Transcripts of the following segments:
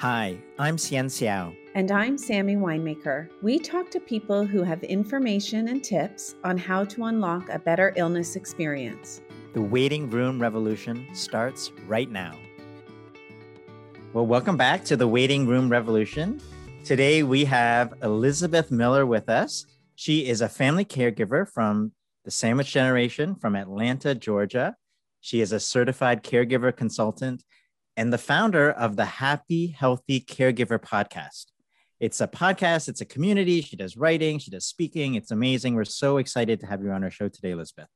Hi, I'm Hsien Seow. And I'm Sammy Winemaker. We talk to people who have information and tips on how to unlock a better illness experience. The waiting room revolution starts right now. Well, welcome back to the waiting room revolution. Today we have Elizabeth Miller with us. She is a family caregiver from the sandwich generation from Atlanta, Georgia. She is a certified caregiver consultant and the founder of the Happy Healthy Caregiver podcast. It's a podcast, it's a community. She does writing, she does speaking. It's amazing. We're so excited to have you on our show today, Elizabeth.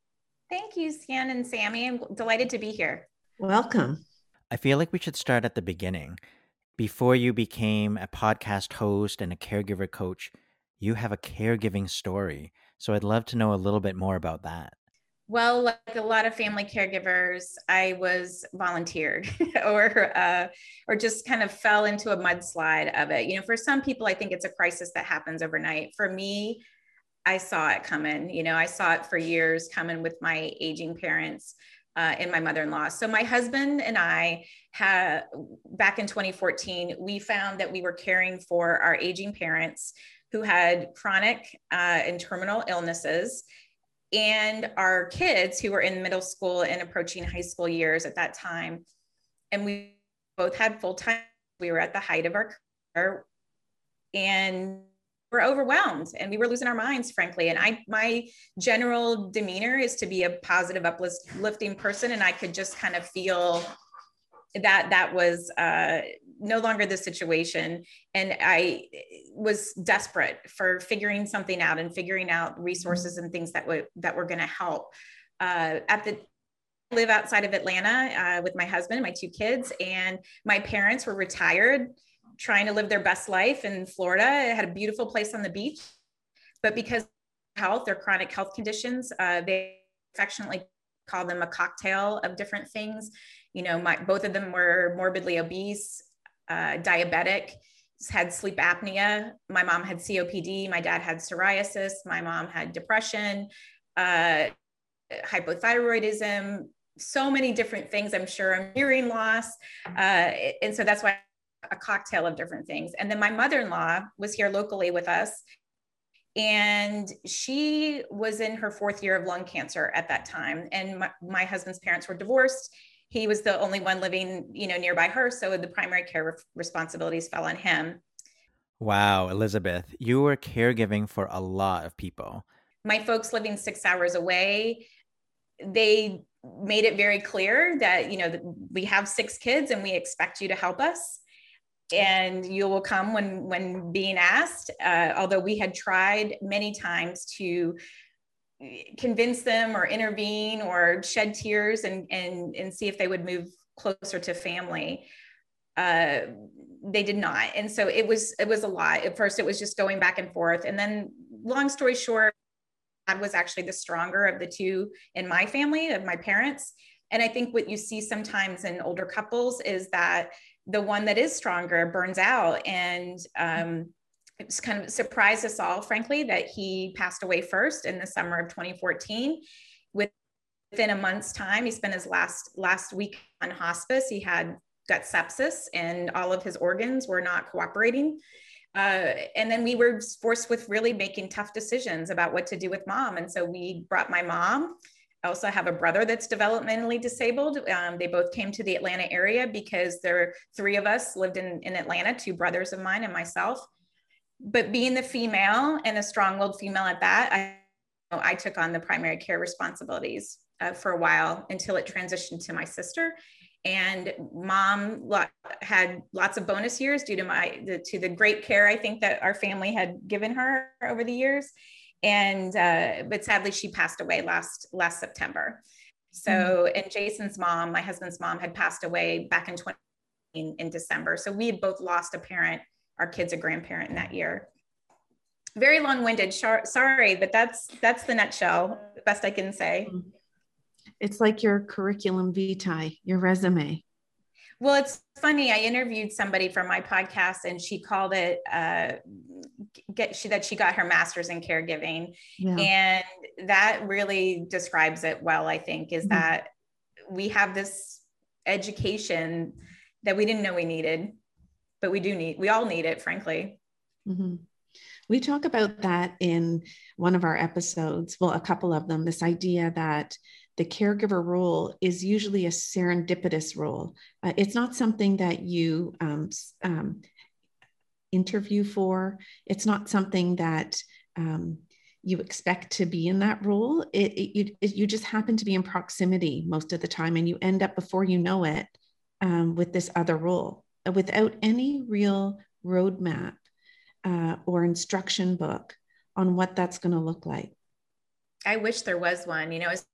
Thank you, Hsien and Sammy. I'm delighted to be here. Welcome. I feel like we should start at the beginning. Before you became a podcast host and a caregiver coach, you have a caregiving story. So I'd love to know a little bit more about that. Well, like a lot of family caregivers, I was volunteered or uh, or just kind of fell into a mudslide of it. You know, for some people, I think it's a crisis that happens overnight. For me, I saw it coming. You know, I saw it for years coming with my aging parents uh, and my mother-in-law. So my husband and I had back in 2014, we found that we were caring for our aging parents who had chronic uh, and terminal illnesses and our kids who were in middle school and approaching high school years at that time. And we both had full time. We were at the height of our career and we're overwhelmed and we were losing our minds, frankly. And I, my general demeanor is to be a positive, uplifting person. And I could just kind of feel that that was uh, no longer the situation. And i was desperate for figuring something out and figuring out resources and things that would that were going to help. Uh, at the live outside of atlanta uh, with my husband and my two kids and my parents were retired trying to live their best life in florida. It had a beautiful place on the beach but because health or chronic health conditions uh, they affectionately call them a cocktail of different things. You know my both of them were morbidly obese uh, diabetic, had sleep apnea. My mom had COPD. My dad had psoriasis. My mom had depression, uh, hypothyroidism, so many different things. I'm sure I'm hearing loss. Uh, and so that's why a cocktail of different things. And then my mother in law was here locally with us. And she was in her fourth year of lung cancer at that time. And my, my husband's parents were divorced he was the only one living, you know, nearby her. So the primary care responsibilities fell on him. Wow, Elizabeth, you were caregiving for a lot of people. My folks living six hours away, they made it very clear that, you know, we have six kids and we expect you to help us and you will come when when being asked uh, although we had tried many times to convince them or intervene or shed tears and and and see if they would move closer to family. Uh, they did not. And so it was it was a lot. At first it was just going back and forth. And then long story short dad was actually the stronger of the two in my family of my parents. And i think what you see sometimes in older couples is that the one that is stronger burns out and um, it was kind of surprised us all, frankly, that he passed away first in the summer of 2014. Within a month's time, he spent his last last week on hospice. He had got sepsis, and all of his organs were not cooperating. Uh, and then we were forced with really making tough decisions about what to do with mom. And so we brought my mom. I also have a brother that's developmentally disabled. Um, they both came to the Atlanta area because there three of us lived in, in Atlanta, two brothers of mine and myself but being the female and a strong-willed female at that, I I took on the primary care responsibilities uh, for a while until it transitioned to my sister. And mom had lots of bonus years due to my the, to the great care I think that our family had given her over the years. And uh, but sadly, she passed away last last September. So mm-hmm. and Jason's mom, my husband's mom, had passed away back in 20 in, in December. So we had both lost a parent our kids a grandparent in that year. Very long-winded, sorry, but that's that's the nutshell, the best I can say. It's like your curriculum vitae, your resume. Well, it's funny. I interviewed somebody from my podcast, and she called it uh, "get she that she got her master's in caregiving," yeah. and that really describes it well. I think is mm-hmm. that we have this education that we didn't know we needed but we do need we all need it frankly mm-hmm. we talk about that in one of our episodes well a couple of them this idea that the caregiver role is usually a serendipitous role uh, it's not something that you um, um, interview for it's not something that um, you expect to be in that role. It, it, you, it, you just happen to be in proximity most of the time, and you end up before you know it um, with this other role without any real roadmap uh, or instruction book on what that's going to look like. I wish there was one. You know, as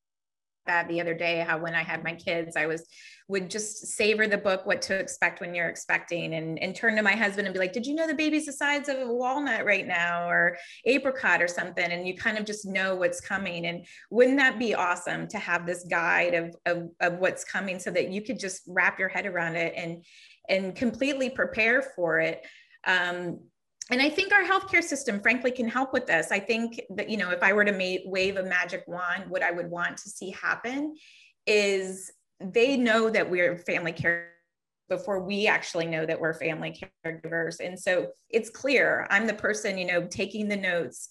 that the other day how when i had my kids i was would just savor the book what to expect when you're expecting and, and turn to my husband and be like did you know the baby's the size of a walnut right now or apricot or something and you kind of just know what's coming and wouldn't that be awesome to have this guide of, of, of what's coming so that you could just wrap your head around it and and completely prepare for it um, and I think our healthcare system, frankly, can help with this. I think that, you know, if I were to ma- wave a magic wand, what I would want to see happen is they know that we're family care before we actually know that we're family caregivers. And so it's clear I'm the person, you know, taking the notes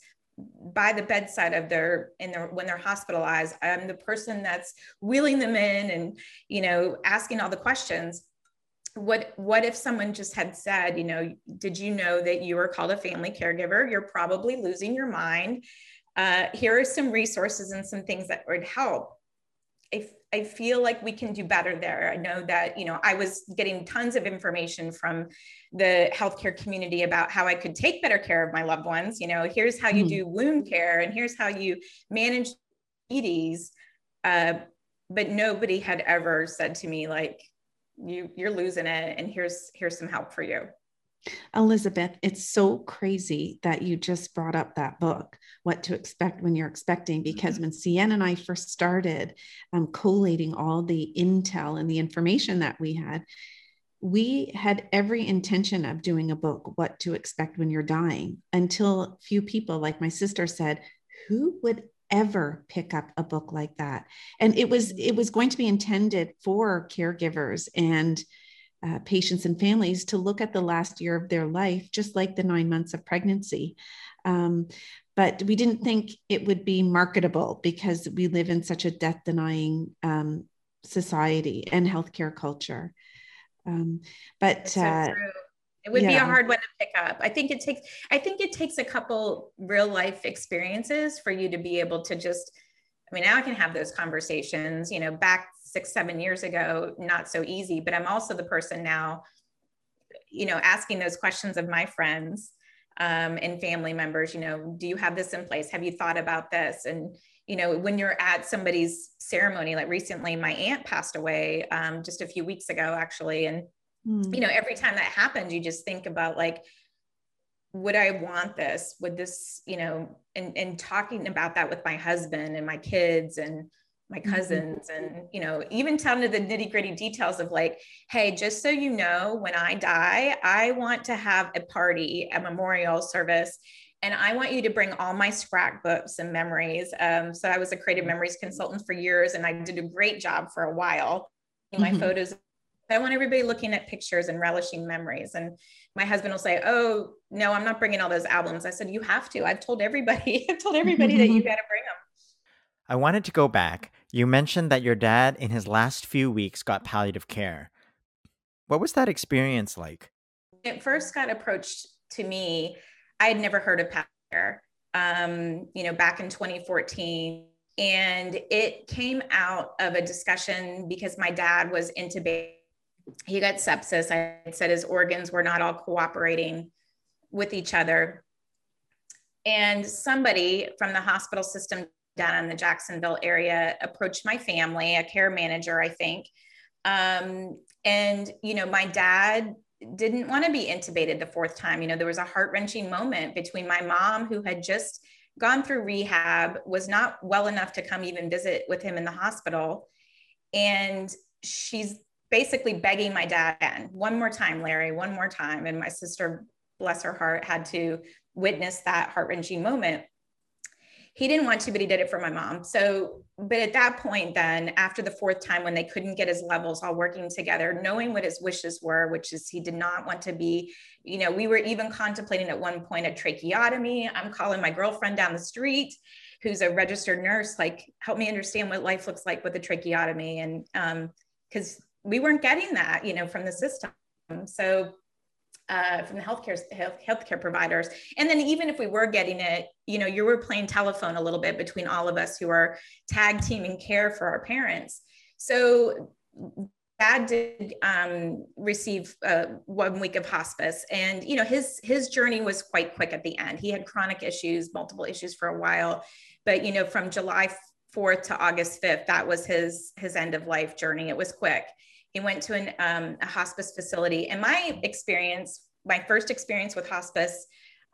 by the bedside of their in their when they're hospitalized. I'm the person that's wheeling them in and, you know, asking all the questions what what if someone just had said you know did you know that you are called a family caregiver? You're probably losing your mind. Uh, here are some resources and some things that would help. I, I feel like we can do better there. I know that you know i was getting tons of information from the healthcare community about how i could take better care of my loved ones. You know here's how you mm-hmm. do wound care and here's how you manage diabetes. Uh, but nobody had ever said to me like you you're losing it and here's here's some help for you Elizabeth, it's so crazy that you just brought up that book, What to Expect When You're Expecting, because mm-hmm. when Hsien and I first started um, collating all the intel and the information that we had, we had every intention of doing a book, What to Expect When You're Dying, until few people, like my sister, said, Who would ever pick up a book like that. And it was it was going to be intended for caregivers and uh, patients and families to look at the last year of their life just like the nine months of pregnancy. Um, but we didn't think it would be marketable because we live in such a death denying um, society and healthcare culture. Um, but uh, it would yeah. be a hard one to pick up. I think it takes I think it takes a couple real life experiences for you to be able to just I mean, now I can have those conversations, you know, back 6 7 years ago not so easy, but I'm also the person now you know, asking those questions of my friends um, and family members, you know, do you have this in place? Have you thought about this? And you know, when you're at somebody's ceremony, like recently, my aunt passed away um, just a few weeks ago, actually, and mm. you know every time that happens you just think about like would i want this would this you know and and talking about that with my husband and my kids and my mm-hmm. cousins mm-hmm. and you know even down to the nitty gritty details of like hey just so you know when i die i want to have a party a memorial service and i want you to bring all my scrapbooks and memories um, so i was a creative mm-hmm. memories consultant for years and i did a great job for a while my mm-hmm. photos I want everybody looking at pictures and relishing memories. And my husband will say, Oh, no, I'm not bringing all those albums. I said, You have to. I've told everybody, I've told everybody that you got to bring them. I wanted to go back. You mentioned that your dad, in his last few weeks, got palliative care. What was that experience like? It first got approached to me. I had never heard of palliative care. Um, you know, back in 2014, and it came out of a discussion because my dad was intubated he got sepsis. I said his organs were not all cooperating with each other. And somebody from the hospital system down in the Jacksonville area approached my family, a care manager, I think. Um, and, you know, my dad didn't want to be intubated the fourth time. You know, there was a heart wrenching moment between my mom, who had just gone through rehab, was not well enough to come even visit with him in the hospital. And she's basically begging my dad again, one more time, Larry, one more time. And my sister, bless her heart, had to witness that heart wrenching moment. he didn't want to, but he did it for my mom. So, but at that point, then after the fourth time, when they couldn't get his levels all working together, knowing what his wishes were, which is he did not want to be, you know, we were even contemplating at one point a tracheotomy. I'm calling my girlfriend down the street who's a registered nurse, like, help me understand what life looks like with a tracheotomy. And um, because we weren't getting that, you know, from the system. So uh, from the healthcare health, healthcare providers. And then even if we were getting it, you know, you were playing telephone a little bit between all of us who are tag teaming care for our parents. So dad did um, receive uh, one week of hospice and you know his his journey was quite quick at the end he had chronic issues multiple issues for a while but you know from july 4th to august 5th that was his his end of life journey it was quick he went to an, um, a hospice facility. And my experience, my first experience with hospice,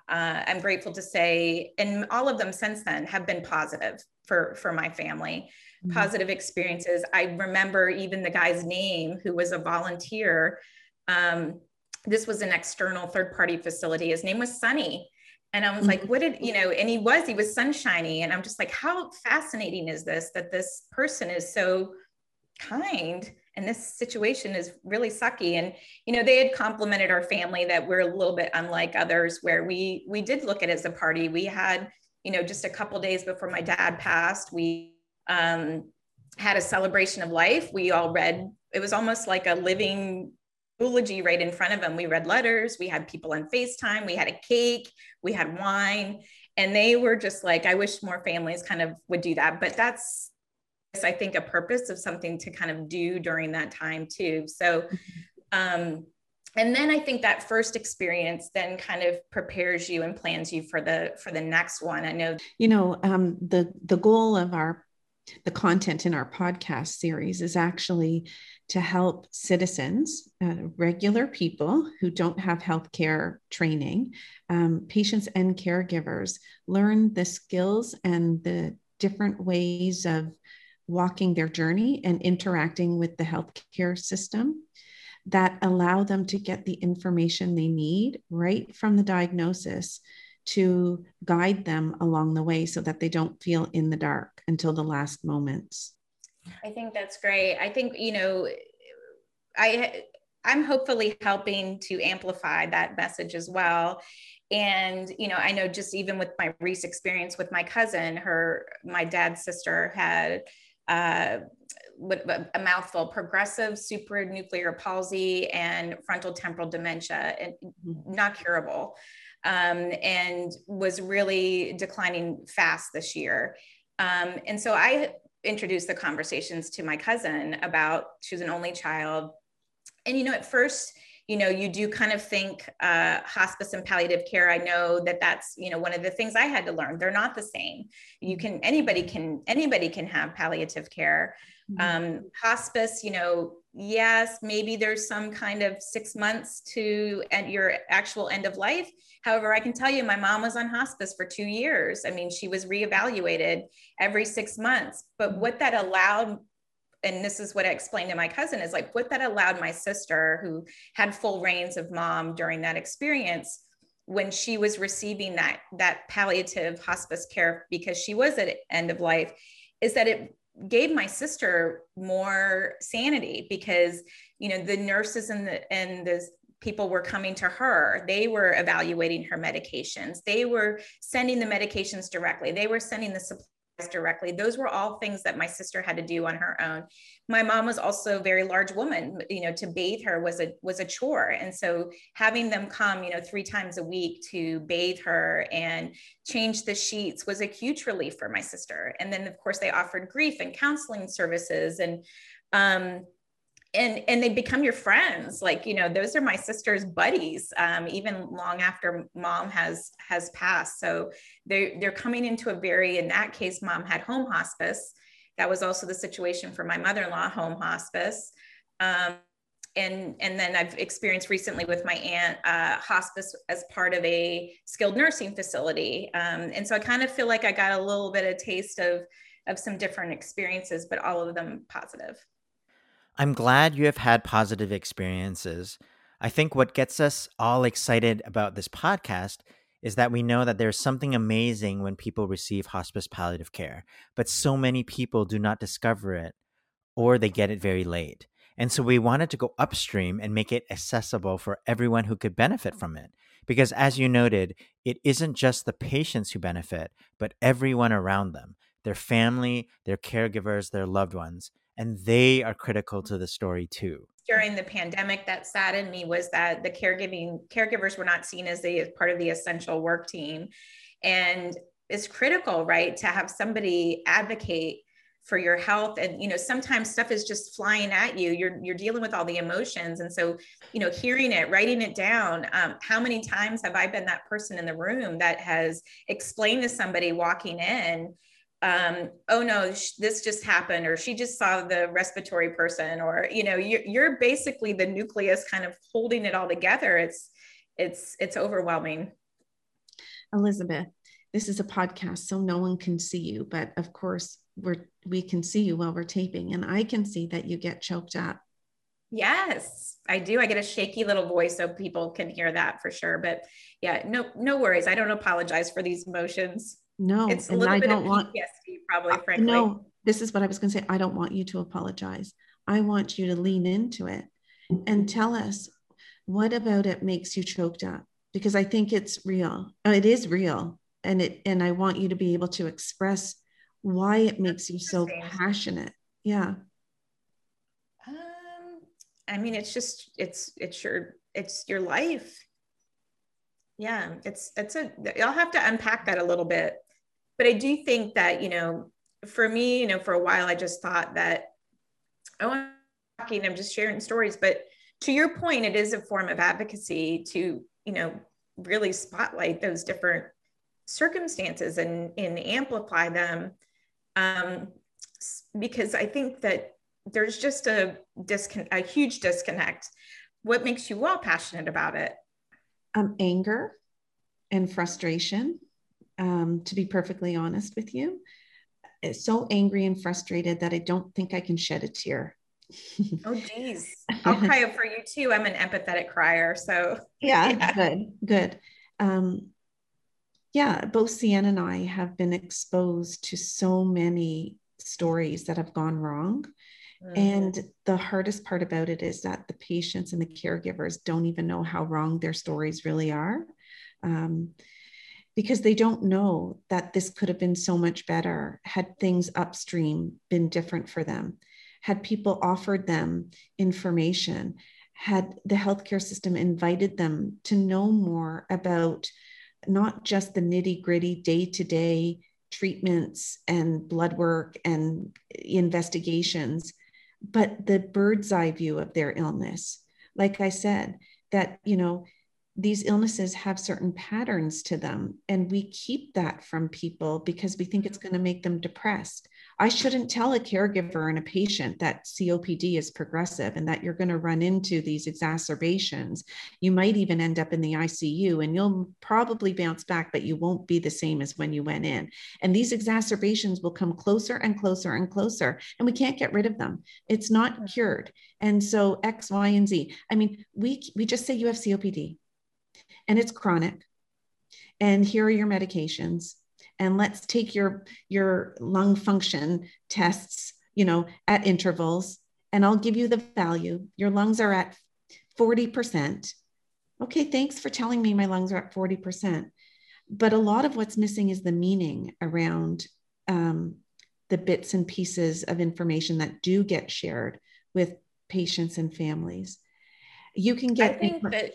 uh, I'm grateful to say, and all of them since then have been positive for for my family. Mm-hmm. Positive experiences. I remember even the guy's name, who was a volunteer. Um, this was an external third party facility. His name was Sunny. And I was mm-hmm. like, what did, you know, and he was, he was sunshiny. And I'm just like, how fascinating is this that this person is so kind and this situation is really sucky. And you know they had complimented our family that we're a little bit unlike others where we we did look at it as a party. We had you know just a couple days before my dad passed we um, had a celebration of life. We all read it was almost like a living eulogy right in front of them. We read letters we had people on facetime we had a cake we had wine. And they were just like i wish more families kind of would do that. But that's I think a purpose of something to kind of do during that time too. So, mm-hmm. um, and then I think that first experience then kind of prepares you and plans you for the for the next one. I know, you know, um, the the goal of our the content in our podcast series is actually to help citizens, uh, regular people who don't have healthcare training, um, patients and caregivers learn the skills and the different ways of walking their journey and interacting with the healthcare system that allow them to get the information they need right from the diagnosis to guide them along the way so that they don't feel in the dark until the last moments. I think that's great. I think, you know, I I'm hopefully helping to amplify that message as well. And, you know, I know just even with my recent experience with my cousin, her, my dad's sister had uh, a mouthful progressive supranuclear palsy and frontal temporal dementia and mm-hmm. not curable um, and was really declining fast this year um, and so i introduced the conversations to my cousin about she was an only child and you know at first you know you do kind of think uh, hospice and palliative care. I know that that's you know one of the things i had to learn. They're not the same. You can anybody can anybody can have palliative care. Mm-hmm. um, hospice you know yes maybe there's some kind of six months to at your actual end of life. However i can tell you my mom was on hospice for two years. I mean she was reevaluated every six months. But mm-hmm. what that allowed and this is what I explained to my cousin is like what that allowed my sister who had full reins of mom during that experience when she was receiving that that palliative hospice care because she was at end of life is that it gave my sister more sanity because you know the nurses and the and the people were coming to her. They were evaluating her medications. They were sending the medications directly. They were sending the supplies directly. Those were all things that my sister had to do on her own. My mom was also a very large woman, you know, to bathe her was a was a chore. And so having them come, you know, three times a week to bathe her and change the sheets was a huge relief for my sister. And then of course they offered grief and counseling services and um and and they become your friends. Like you know those are my sister's buddies um, even long after mom has has passed. So they they're coming into a very in that case mom had home hospice. That was also the situation for my mother-in-law home hospice. Um, and and then I've experienced recently with my aunt uh, hospice as part of a skilled nursing facility, um, and so I kind of feel like I got a little bit of taste of of some different experiences, but all of them positive. I'm glad you have had positive experiences. I think what gets us all excited about this podcast is that we know that there's something amazing when people receive hospice palliative care, but so many people do not discover it or they get it very late. And so we wanted to go upstream and make it accessible for everyone who could benefit from it. Because as you noted, it isn't just the patients who benefit, but everyone around them their family, their caregivers, their loved ones. And they are critical to the story too. During the pandemic, that saddened me was that the caregiving caregivers were not seen as the part of the essential work team. And it's critical, right, to have somebody advocate for your health and you know sometimes stuff is just flying at you you're you're dealing with all the emotions and so you know hearing it writing it down um, how many times have i been that person in the room that has explained to somebody walking in um, oh no sh- this just happened or she just saw the respiratory person or you know you're, you're basically the nucleus kind of holding it all together. It's it's it's overwhelming. Elizabeth this is a podcast so no one can see you but of course we're we can see you while we're taping and i can see that you get choked up. Yes i do. I get a shaky little voice so people can hear that for sure but yeah no no worries. I don't apologize for these emotions no it's a little I bit of want, probably frankly no this is what i was going to say i don't want you to apologize i want you to lean into it and tell us what about it makes you choked up because i think it's real it is real and it and i want you to be able to express why it makes you so passionate. Yeah. Um, I mean, it's just it's it's your it's your life. Yeah, it's it's a I'll have to unpack that a little bit. But I do think that, you know, for me, you know, for a while I just thought that I'm talking, I'm just sharing stories. But to your point, it is a form of advocacy to, you know, really spotlight those different circumstances and, and amplify them um, because I think that there's just a discon- a huge disconnect. What makes you all passionate about it? Um, anger and frustration. Um, to be perfectly honest with you, it's so angry and frustrated that I don't think I can shed a tear. oh geez, I'll cry for you too. I'm an empathetic crier, so yeah, yeah. good, good. Um, yeah, both Sienna and I have been exposed to so many stories that have gone wrong. Mm-hmm. And the hardest part about it is that the patients and the caregivers don't even know how wrong their stories really are. Um, because they don't know that this could have been so much better had things upstream been different for them, had people offered them information, had the healthcare system invited them to know more about not just the nitty gritty day to day treatments and blood work and investigations, but the bird's eye view of their illness. Like I said, that, you know, these illnesses have certain patterns to them, and we keep that from people because we think it's mm-hmm. going to make them depressed. I shouldn't tell a caregiver and a patient that COPD is progressive and that you're going to run into these exacerbations. You might even end up in the ICU and you'll probably bounce back, but you won't be the same as when you went in. And these exacerbations will come closer and closer and closer, and we can't get rid of them. It's not mm-hmm. cured. And so X, Y, and Z. I mean, we we just say you have COPD and it's chronic. And here are your medications. And let's take your your lung function tests you know at intervals and i'll give you the value. Your lungs are at 40% okay thanks for telling me my lungs are at 40% but a lot of what's missing is the meaning around um, the bits and pieces of information that do get shared with patients and families. You can get I think that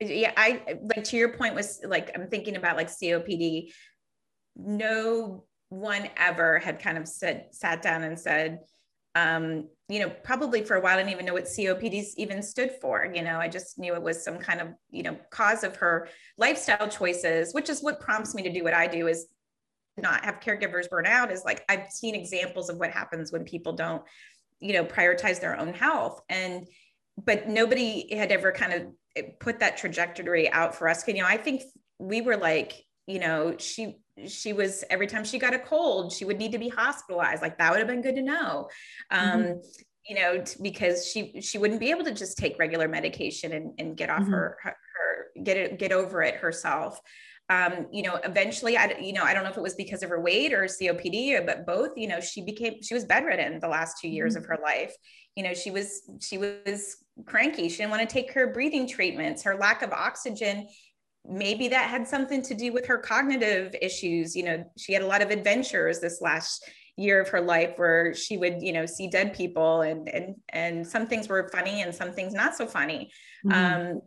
yeah i like to your point was like i'm thinking about like copd no one ever had kind of said sat down and said um, you know probably for a while i didn't even know what copd even stood for you know? I just knew it was some kind of you know cause of her lifestyle choices which is what prompts me to do what i do is not have caregivers burn out is like i've seen examples of what happens when people don't you know prioritize their own health. And but nobody had ever kind of put that trajectory out for us. You know, I think we were like, you know, she she was every time she got a cold, she would need to be hospitalized. Like that would have been good to know. Um, mm-hmm. you know, t- because she she wouldn't be able to just take regular medication and, and get off mm-hmm. her, her, her get it get over it herself um, you know, eventually, I, you know, I don't know if it was because of her weight or COPD, but both, you know, she became, she was bedridden the last two years mm-hmm. of her life. You know, she was, she was cranky. She didn't want to take her breathing treatments, her lack of oxygen. Maybe that had something to do with her cognitive issues. You know, she had a lot of adventures this last year of her life where she would, you know, see dead people and, and, and some things were funny and some things not so funny. Mm-hmm. Um,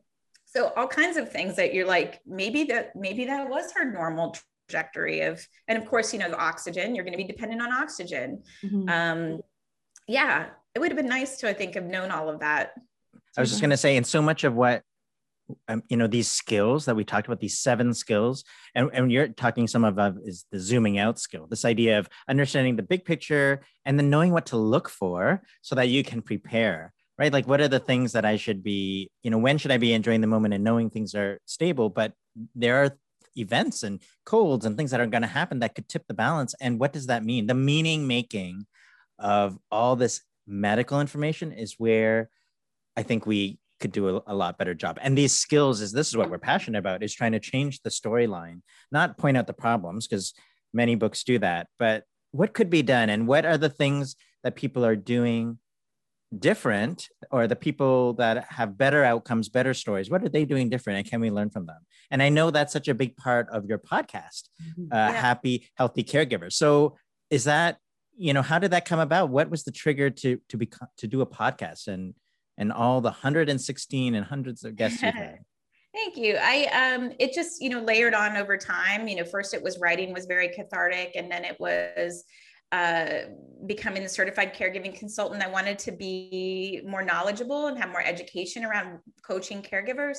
so all kinds of things that you're like maybe that maybe that was her normal trajectory of and of course you know the oxygen you're going to be dependent on oxygen mm-hmm. um yeah it would have been nice to i think have known all of that i was just going to say and so much of what um, you know these skills that we talked about these seven skills and, and you're talking some of uh, is the zooming out skill this idea of understanding the big picture and then knowing what to look for so that you can prepare right? Like, what are the things that I should be, you know, when should I be enjoying the moment and knowing things are stable? But there are events and colds and things that are going to happen that could tip the balance. And what does that mean? The meaning making of all this medical information is where I think we could do a, a, lot better job. And these skills is this is what we're passionate about is trying to change the storyline, not point out the problems because many books do that, but what could be done and what are the things that people are doing different or the people that have better outcomes better stories what are they doing different and can we learn from them and i know that's such a big part of your podcast mm-hmm. uh, yeah. happy healthy caregivers so is that you know how did that come about what was the trigger to to be to do a podcast and and all the 116 and hundreds of guests you had Thank you. I um it just, you know, layered on over time. You know, first it was writing was very cathartic and then it was uh, becoming a certified caregiving consultant, I wanted to be more knowledgeable and have more education around coaching caregivers.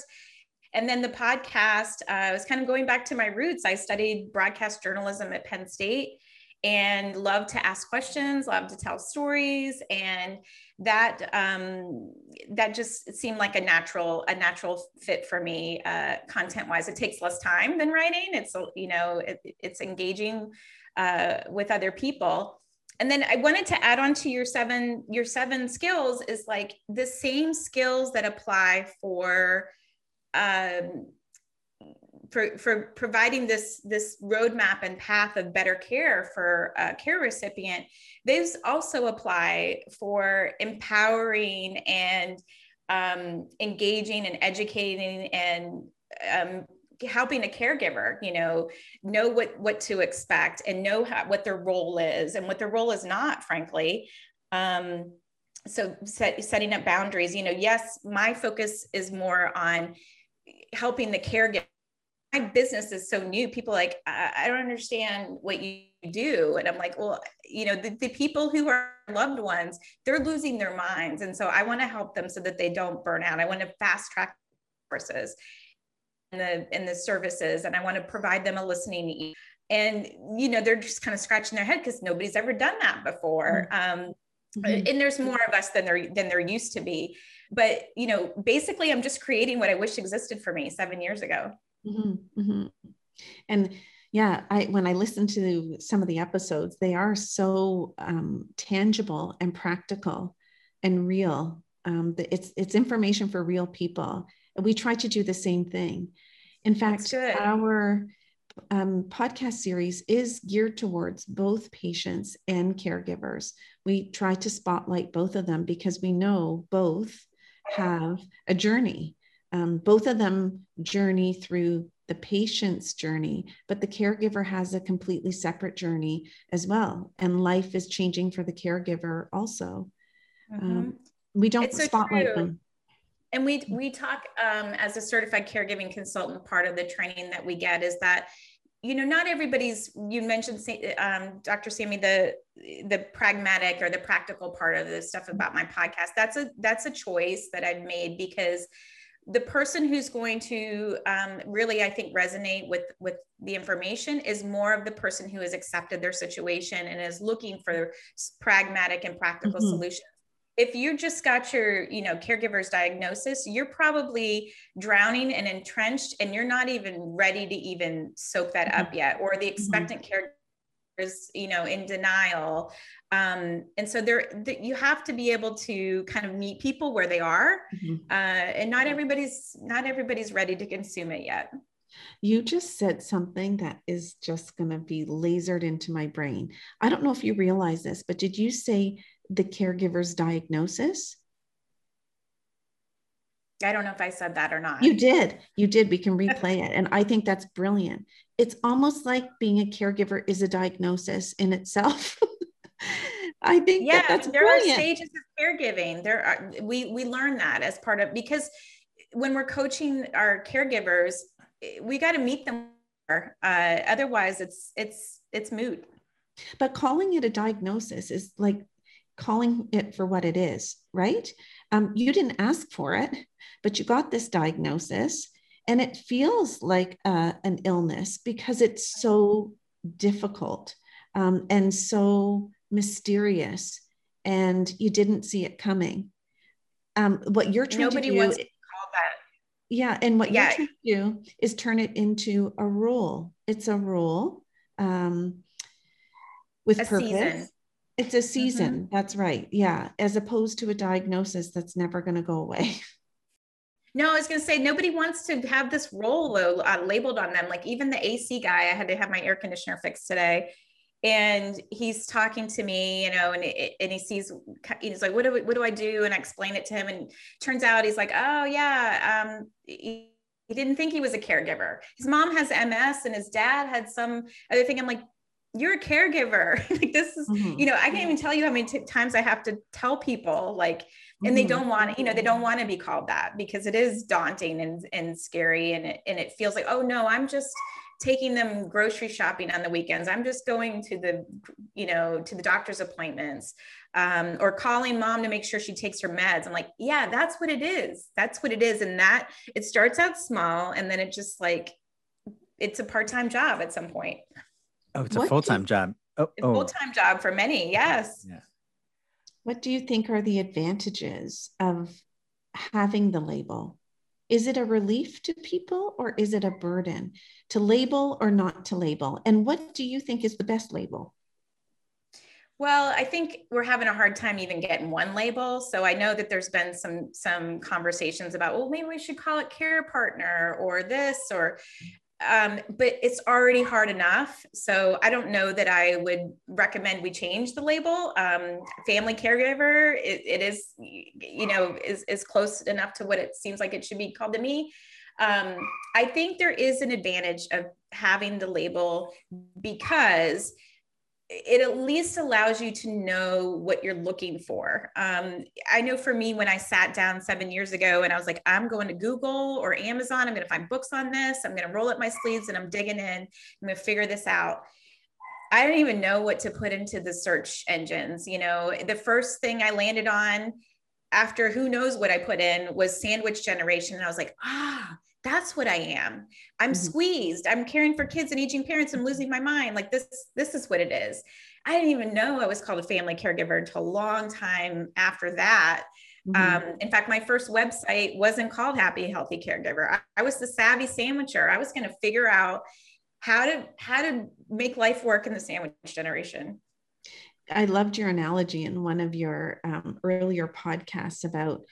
And then the podcast, uh, I was kind of going back to my roots. I studied broadcast journalism at Penn State and love to ask questions, love to tell stories, and that um, that just seemed like a natural a natural fit for me uh, content wise. It takes less time than writing. It's you know it, it's engaging uh, with other people and then i wanted to add on to your seven your seven skills is like the same skills that apply for um, for, for providing this this roadmap and path of better care for a care recipient those also apply for empowering and um, engaging and educating and um, helping a caregiver you know know what what to expect and know how, what their role is and what their role is not frankly. Um, so set, setting up boundaries you know yes my focus is more on helping the caregiver. My business is so new people like I, I don't understand what you do. And i'm like well you know the, the people who are loved ones they're losing their minds. And so i want to help them so that they don't burn out. I want to fast track courses and the in the services and i want to provide them a listening ear. And you know they're just kind of scratching their head because nobody's ever done that before. Mm-hmm. um, mm-hmm. and there's more of us than there than there used to be but you know basically i'm just creating what i wish existed for me seven years ago mm-hmm. mm-hmm. and yeah i when i listen to some of the episodes they are so um, tangible and practical and real um, it's it's information for real people And we try to do the same thing. In fact, our um, podcast series is geared towards both patients and caregivers. We try to spotlight both of them because we know both have a journey. Um, both of them journey through the patient's journey, but the caregiver has a completely separate journey as well. And life is changing for the caregiver also. Mm-hmm. Um, we don't it's spotlight so them and we we talk um, as a certified caregiving consultant part of the training that we get is that you know not everybody's you mentioned um, dr sammy the the pragmatic or the practical part of the stuff about my podcast that's a that's a choice that i've made because the person who's going to um, really i think resonate with with the information is more of the person who has accepted their situation and is looking for pragmatic and practical mm-hmm. solutions if you just got your you know caregiver's diagnosis you're probably drowning and entrenched and you're not even ready to even soak that up mm-hmm. yet or the mm-hmm. expectant mm-hmm. care you know in denial um, and so there th- you have to be able to kind of meet people where they are mm-hmm. uh, and not everybody's not everybody's ready to consume it yet you just said something that is just going to be lasered into my brain i don't know if you realize this but did you say the caregiver's diagnosis I don't know if I said that or not. You did. You did. We can replay it. And I think that's brilliant. It's almost like being a caregiver is a diagnosis in itself. I think yeah, that that's there brilliant. are stages of caregiving. There are we we learn that as part of because when we're coaching our caregivers, we got to meet them. Uh, otherwise, it's it's it's moot. But calling it a diagnosis is like calling it for what it is, right? Um, you didn't ask for it, but you got this diagnosis, and it feels like uh, an illness because it's so difficult um, and so mysterious, and you didn't see it coming. Um, what you're trying Nobody to do, wants to call that. Yeah, and what yeah. you're trying to do is turn it into a rule. It's a rule um, with a purpose. Season it's a season. Mm-hmm. That's right. Yeah. As opposed to a diagnosis that's never going to go away. No, I was going to say nobody wants to have this role uh, labeled on them. Like even the AC guy, I had to have my air conditioner fixed today, and he's talking to me, you know, and it, and he sees, he's like, "What do what do I do?" And I explain it to him, and turns out he's like, "Oh yeah, um, he, he didn't think he was a caregiver. His mom has MS, and his dad had some other thing." I'm like, you're a caregiver. Like this is mm-hmm. you know i can't even tell you how many t- times i have to tell people like and mm-hmm. they don't want you know they don't want to be called that because it is daunting and, and scary and it, and it feels like oh no i'm just taking them grocery shopping on the weekends. I'm just going to the you know to the doctor's appointments um, or calling mom to make sure she takes her meds. I'm like yeah that's what it is. That's what it is. And that it starts out small and then it just like it's a part-time job at some point Oh, it's a full time job. Oh, oh. full time job for many. Yes. Yeah. What do you think are the advantages of having the label? Is it a relief to people or is it a burden to label or not to label? And what do you think is the best label? Well, I think we're having a hard time even getting one label. So I know that there's been some some conversations about, well, maybe we should call it care partner or this or um, but it's already hard enough. So I don't know that I would recommend we change the label. Um, family caregiver, it, it is, you know, is, is close enough to what it seems like it should be called to me. Um, I think there is an advantage of having the label because it at least allows you to know what you're looking for. Um, I know for me, when I sat down seven years ago and I was like, I'm going to Google or Amazon, I'm going to find books on this, I'm going to roll up my sleeves and I'm digging in, I'm going to figure this out. I didn't even know what to put into the search engines. You know, the first thing I landed on after who knows what I put in was sandwich generation. And I was like, ah, that's what I am. I'm mm-hmm. squeezed. I'm caring for kids and aging parents. I'm losing my mind. Like this, this is what it is. I didn't even know I was called a family caregiver until a long time after that. Mm-hmm. Um, in fact, my first website wasn't called Happy Healthy Caregiver. I, I was the savvy sandwicher. I was going to figure out how to how to make life work in the sandwich generation. I loved your analogy in one of your um, earlier podcasts about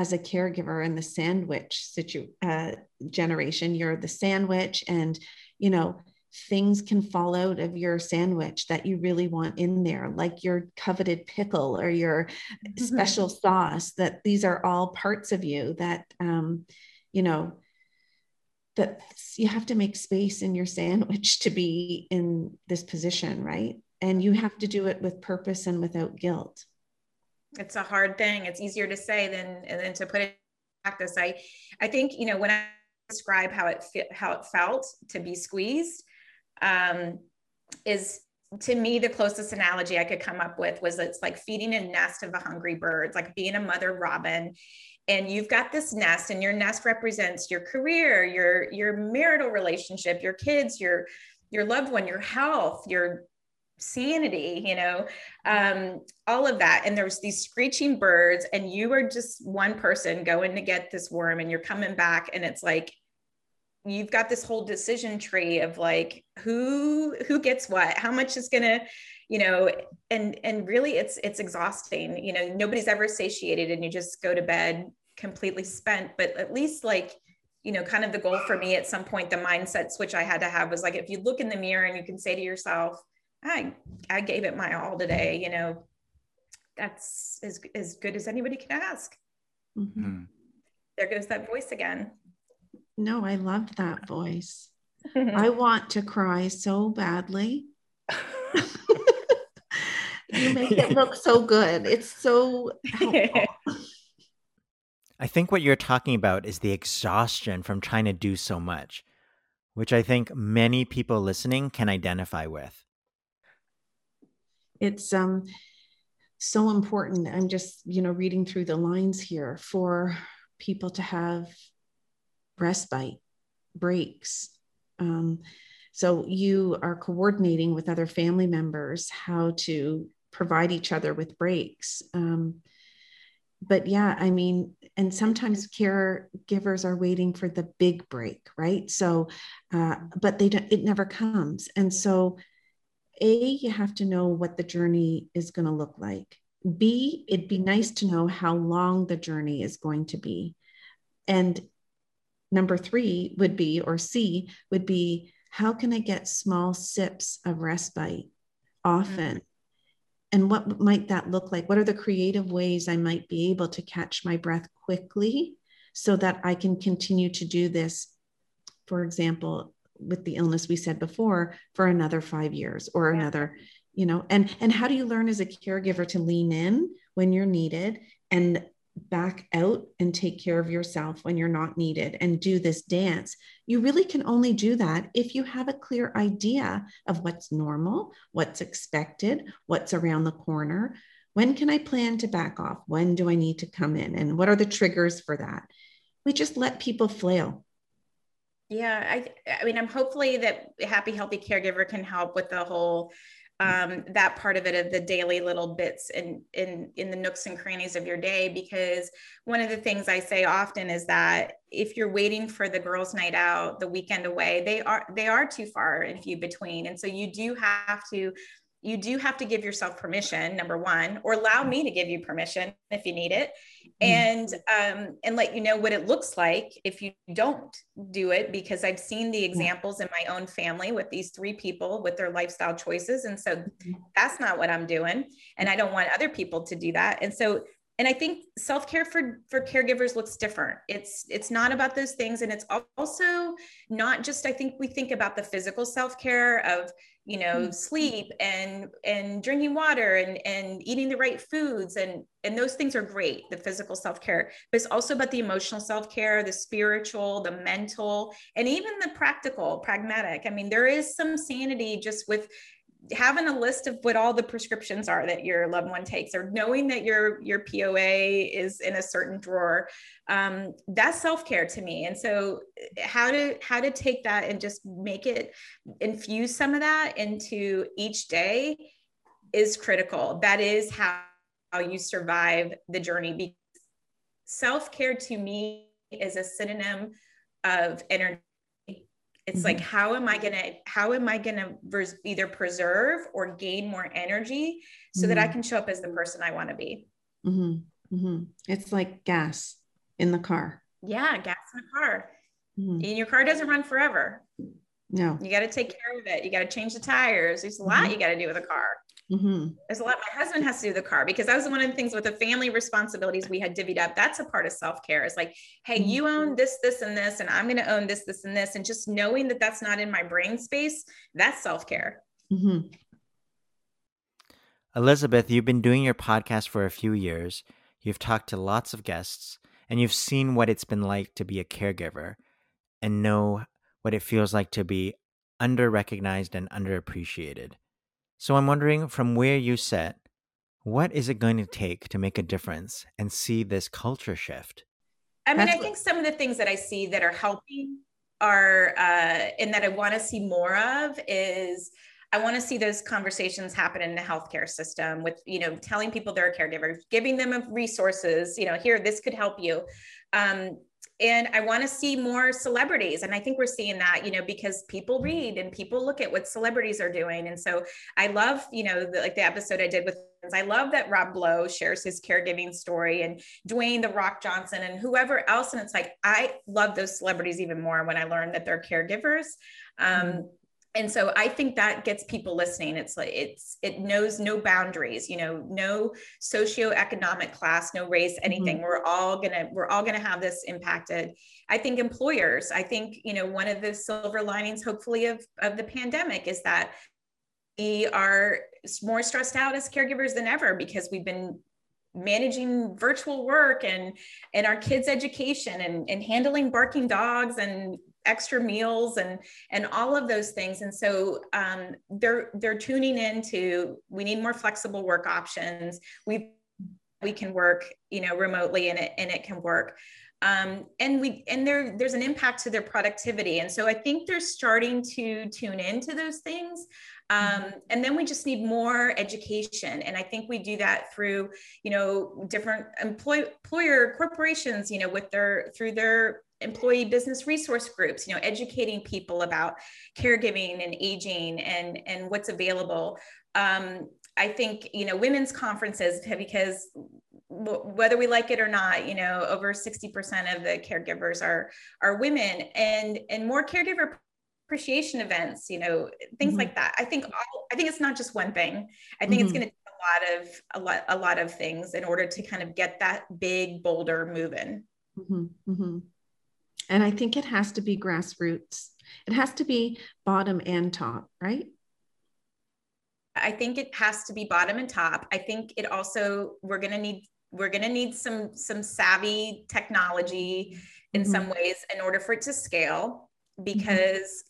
as a caregiver in the sandwich situ- uh, generation you're the sandwich and you know things can fall out of your sandwich that you really want in there like your coveted pickle or your mm-hmm. special sauce that these are all parts of you that um, you know that you have to make space in your sandwich to be in this position right and you have to do it with purpose and without guilt it's a hard thing. It's easier to say than than to put it in practice. I I think you know when I describe how it how it felt to be squeezed um, is to me the closest analogy I could come up with was it's like feeding a nest of a hungry bird, like being a mother robin. And you've got this nest, and your nest represents your career, your your marital relationship, your kids, your your loved one, your health, your sanity you know um, all of that. And there's these screeching birds and you are just one person going to get this worm and you're coming back and it's like you've got this whole decision tree of like who who gets what? How much is going to you know and and really it's it's exhausting you know nobody's ever satiated and you just go to bed completely spent. But at least like you know kind of the goal for me at some point the mindset switch i had to have was like if you look in the mirror and you can say to yourself i i gave it my all today you know that's as, as good as anybody can ask mm-hmm. Hmm. there goes that voice again no, I loved that voice. I want to cry so badly. you make it look so good. It's so helpful. I think what you're talking about is the exhaustion from trying to do so much, which I think many people listening can identify with. It's um so important. I'm just, you know, reading through the lines here for people to have respite, breaks. Um, so you are coordinating with other family members how to provide each other with breaks. Um, but yeah, I mean, and sometimes caregivers are waiting for the big break, right? So, uh, but they don't, it never comes. And so, A, you have to know what the journey is going to look like. B, it'd be nice to know how long the journey is going to be. And number three would be, or C would be, how can I get small sips of respite often? Mm-hmm. And what might that look like? What are the creative ways I might be able to catch my breath quickly so that I can continue to do this? For example, with the illness we said before, for another five years or yeah. another, you know, and and how do you learn as a caregiver to lean in when you're needed and back out and take care of yourself when you're not needed and do this dance. You really can only do that if you have a clear idea of what's normal, what's expected, what's around the corner. When can I plan to back off? When do I need to come in? And what are the triggers for that? We just let people flail. Yeah, I I mean I'm hopefully that happy healthy caregiver can help with the whole um, that part of it of the daily little bits in in in the nooks and crannies of your day because one of the things i say often is that if you're waiting for the girls night out the weekend away they are they are too far and few between. And so you do have to you do have to give yourself permission number one or allow me to give you permission if you need it. Mm-hmm. and um, and let you know what it looks like if you don't do it because i've seen the examples in my own family with these three people with their lifestyle choices. And so mm-hmm. that's not what i'm doing. And i don't want other people to do that. And so and i think self-care for for caregivers looks different. It's it's not about those things. And it's also not just i think we think about the physical self-care of you know mm-hmm. sleep and and drinking water and and eating the right foods and and those things are great the physical self-care but it's also about the emotional self-care the spiritual the mental and even the practical pragmatic i mean there is some sanity just with having a list of what all the prescriptions are that your loved one takes or knowing that your your poa is in a certain drawer um, that's self-care to me. And so how to how to take that and just make it infuse some of that into each day is critical. That is how, how you survive the journey. Because self-care to me is a synonym of energy it's mm-hmm. like how am i going to how am i going to res- either preserve or gain more energy so mm-hmm. that i mm-hmm. can show up as the person i want to be mm-hmm. mm-hmm. it's like gas in the car yeah gas in the car mm-hmm. and your car doesn't run forever no you got to take care of it you got to change the tires there's a lot you got to do with a car Mm-hmm. There's a lot. My husband has to do the car because that was one of the things with the family responsibilities we had divvied up. That's a part of self care. It's like, hey, you mm-hmm. own this, this, and this, and I'm going to own this, this, and this, and just knowing that that's not in my brain space. That's self care. Mm-hmm. Elizabeth, you've been doing your podcast for a few years. You've talked to lots of guests, and you've seen what it's been like to be a caregiver, and know what it feels like to be under recognized and underappreciated. So I'm wondering from where you sit, what is it going to take to make a difference and see this culture shift? I mean, That's I think some of the things that I see that are helping are, uh, and that I want to see more of is I want to see those conversations happen in the healthcare system with, you know, telling people they're a caregiver, giving them resources, you know, here, this could help you. Um, and I want to see more celebrities. And I think we're seeing that, you know, because people read and people look at what celebrities are doing. And so I love, you know, the, like the episode I did with I love that Rob Lowe shares his caregiving story and Dwayne the Rock Johnson and whoever else. And it's like, I love those celebrities even more when I learned that they're caregivers. Um, mm-hmm and so i think that gets people listening it's like it's it knows no boundaries you know no socioeconomic class no race mm-hmm. anything mm-hmm. we're all gonna we're all gonna have this impacted i think employers i think you know one of the silver linings hopefully of of the pandemic is that we are more stressed out as caregivers than ever because we've been managing virtual work and and our kids education and, and handling barking dogs and extra meals and and all of those things. And so um, they're they're tuning into we need more flexible work options. We we can work you know remotely and it and it can work. Um, and we and there there's an impact to their productivity. And so i think they're starting to tune into those things. Um, and then we just need more education. And i think we do that through you know different employ, employer corporations you know with their through their employee business resource groups you know educating people about caregiving and aging and and what's available um, i think you know women's conferences because whether we like it or not you know over 60% of the caregivers are are women and and more caregiver appreciation events you know things mm-hmm. like that i think all, i think it's not just one thing i think mm-hmm. it's going to take a lot of a lot a lot of things in order to kind of get that big boulder moving mm-hmm. And I think it has to be grassroots. It has to be bottom and top, right? I think it has to be bottom and top. I think it also we're going to need we're going to need some some savvy technology in mm-hmm. some ways in order for it to scale mm-hmm. because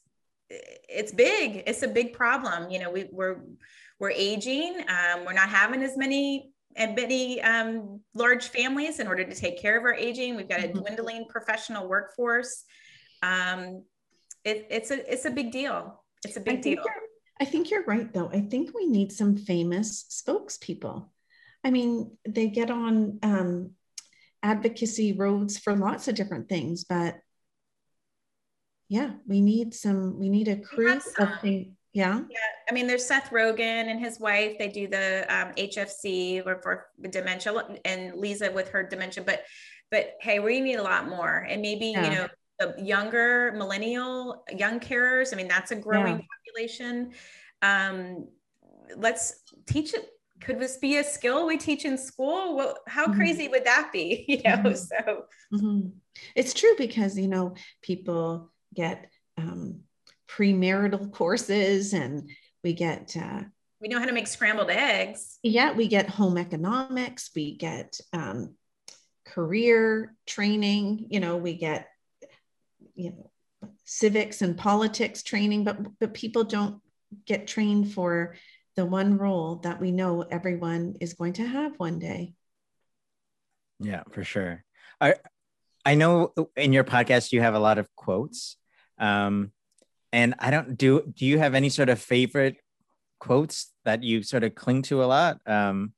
mm-hmm. it's big. It's a big problem. You know, we, we're we're aging. Um, we're not having as many and many um, large families in order to take care of our aging. We've got a mm-hmm. dwindling professional workforce. Um, it, it's a it's a big deal. It's a big I deal. I think you're right, though. I think we need some famous spokespeople. I mean, they get on um, advocacy roads for lots of different things, but yeah, we need some. We need a crew of things yeah. Yeah. I mean, there's Seth Rogen and his wife. They do the um, HFC or for dementia, and Lisa with her dementia. But, but hey, we need a lot more. And maybe yeah. you know the younger millennial young carers. I mean, that's a growing yeah. population. Um, let's teach it. Could this be a skill we teach in school? Well, how mm-hmm. crazy would that be? You know, mm-hmm. so mm-hmm. it's true because you know people get. Um, premarital courses and we get uh, we know how to make scrambled eggs. Yeah we get home economics we get um, career training you know we get you know civics and politics training but but people don't get trained for the one role that we know everyone is going to have one day. Yeah for sure. I i know in your podcast you have a lot of quotes. Um and I don't do. Do you have any sort of favorite quotes that you sort of cling to a lot? Um,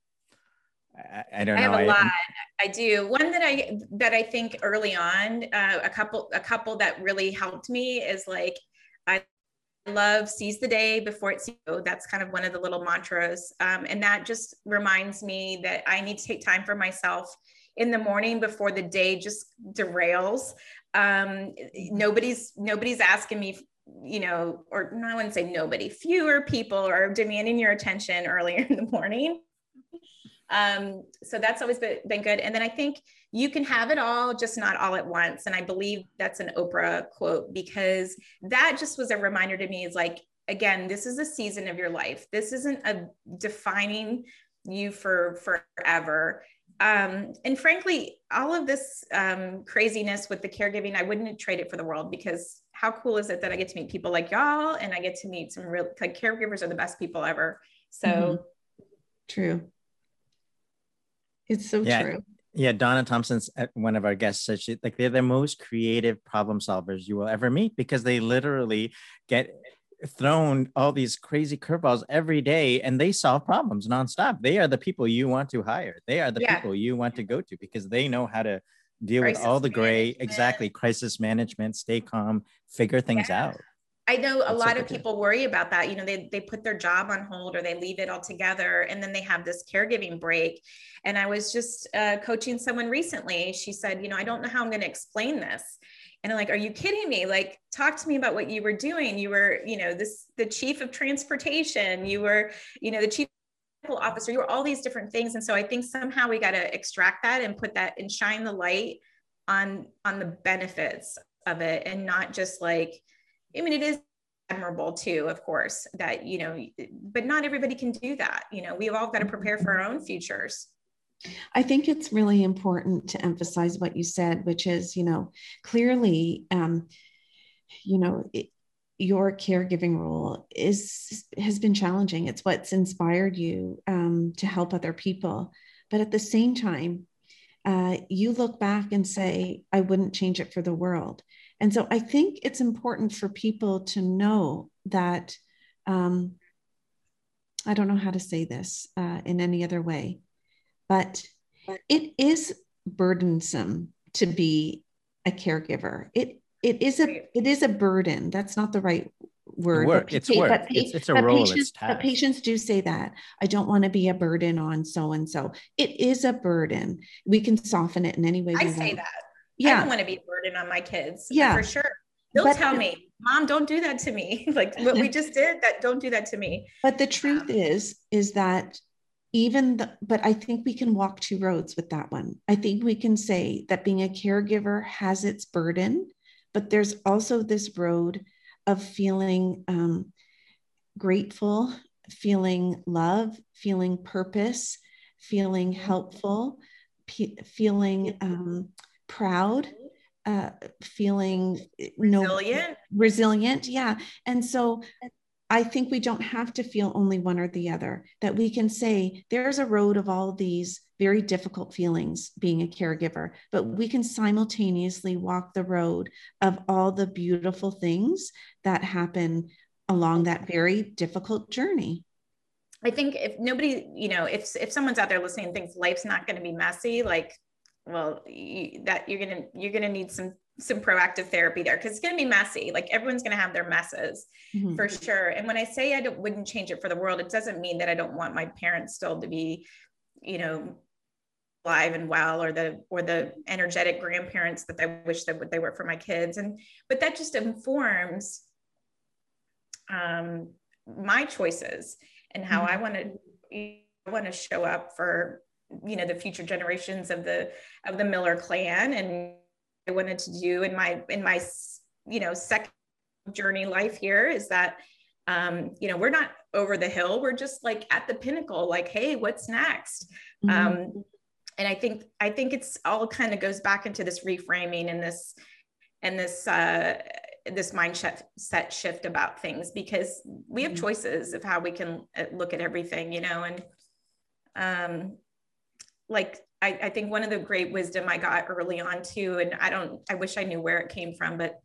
I, I don't I know. I have a lot. I do. One that I that I think early on, uh, a couple a couple that really helped me is like I love seize the day before it's you. That's kind of one of the little mantras, um, and that just reminds me that I need to take time for myself in the morning before the day just derails um, nobody's nobody's asking me you know, or no, I wouldn't say nobody, fewer people are demanding your attention earlier in the morning. Um, so that's always been, good. And then I think you can have it all, just not all at once. And I believe that's an Oprah quote because that just was a reminder to me is like, again, this is a season of your life. This isn't a defining you for forever. Um, and frankly, all of this um, craziness with the caregiving, I wouldn't trade it for the world because how cool is it that I get to meet people like y'all and I get to meet some real like caregivers are the best people ever. So mm-hmm. true. It's so yeah. true. Yeah, Donna Thompson's uh, one of our guests said she like they're the most creative problem solvers you will ever meet because they literally get thrown all these crazy curveballs every day and they solve problems nonstop. They are the people you want to hire. They are the yeah. people you want to go to because they know how to deal Crisis with all the gray, management. exactly, crisis management, stay calm, figure things Yeah. out. I know a That's lot of people worry about that. You know, they they put their job on hold or they leave it altogether, and then they have this caregiving break. And I was just uh, coaching someone recently. She said, you know, I don't know how I'm going to explain this. And I'm like, are you kidding me? Like, talk to me about what you were doing. You were, you know, this the chief of transportation. You were, you know, the chief officer. You were all these different things. And so I think somehow we got to extract that and put that and shine the light on on the benefits of it, and not just like I mean, it is admirable too, of course, that, you know, but not everybody can do that. You know, we've all got to prepare for our own futures. I think it's really important to emphasize what you said, which is, you know, clearly, um, you know, it, your caregiving role is has been challenging. It's what's inspired you um, to help other people, but at the same time, uh, you look back and say, "I wouldn't change it for the world." And so, I think it's important for people to know that. Um, I don't know how to say this uh, in any other way but it is burdensome to be a caregiver it it is a it is a burden that's not the right word Work. It's pa- work. but It's- it's a but role, it's patients, but patients do say that i don't want to be a burden on so and so it is a burden we can soften it in any way I we say want. that. I don't want to be a burden on my kids. Yeah. For sure. They'll But- tell me, Mom, don't do that to me. like what we just did, that don't do that to me. But the truth um, is, is that even the, but I think we can walk two roads with that one. I think we can say that being a caregiver has its burden, but there's also this road of feeling um, grateful, feeling love, feeling purpose, feeling helpful, pe- feeling um, proud, uh, feeling no Resilient. resilient yeah and so i think we don't have to feel only one or the other that we can say there's a road of all these very difficult feelings being a caregiver but we can simultaneously walk the road of all the beautiful things that happen along that very difficult journey. I think if nobody, you know, if if someone's out there listening thinks life's not going to be messy, like, well, you, that you're gonna you're gonna need some some proactive therapy there because it's gonna be messy. Like everyone's gonna have their messes Mhm. for sure. And when I say I don't, wouldn't change it for the world, it doesn't mean that I don't want my parents still to be, you know, alive and well, or the or the energetic grandparents that I wish that they were for my kids. And but that just informs um, my choices and how I want to want to show up for you know the future generations of the of the Miller clan and I wanted to do in my in my you know second journey life here is that um you know we're not over the hill we're just like at the pinnacle like hey what's next Mhm. um and i think i think it's all kind of goes back into this reframing and this and this uh this mindset set shift about things because we have Mhm. choices of how we can uh, look at everything you know and um like I, I think one of the great wisdom i got early on too and i don't i wish i knew where it came from but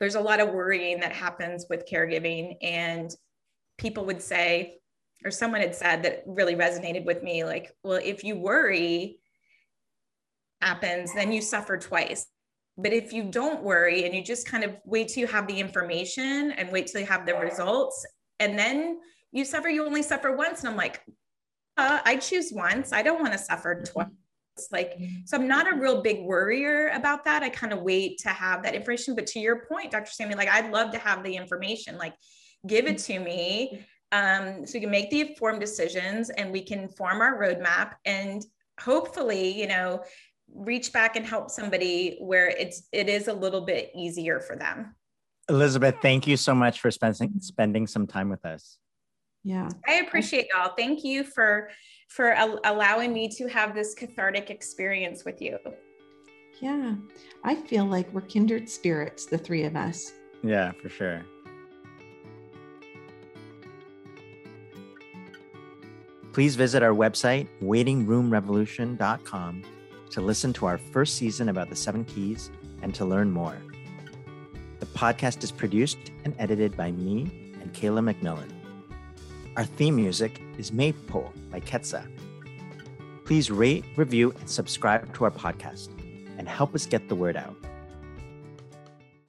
there's a lot of worrying that happens with caregiving and people would say or someone had said that really resonated with me like well if you worry happens then you suffer twice. But if you don't worry and you just kind of wait till you have the information and wait till you have the results and then you suffer you only suffer once. And i'm like i choose once. I don't want to suffer twice like so i'm not a real big worrier about that. I kind of wait to have that information but to your point dr sammy like i'd love to have the information like give it to me um, so we can make the informed decisions and we can form our roadmap and hopefully you know reach back and help somebody where it's it is a little bit easier for them. Elizabeth, thank you so much for spending spending some time with us. Yeah i appreciate y'all thank you for for al- allowing me to have this cathartic experience with you yeah i feel like we're kindred spirits the three of us Yeah, for sure. Please visit our website, waitingroomrevolution.com, to listen to our first season about the seven keys and to learn more. The podcast is produced and edited by me and Kayla McMillan. Our theme music is Maypole by Ketsa. Please rate, review, and subscribe to our podcast. and help us get the word out.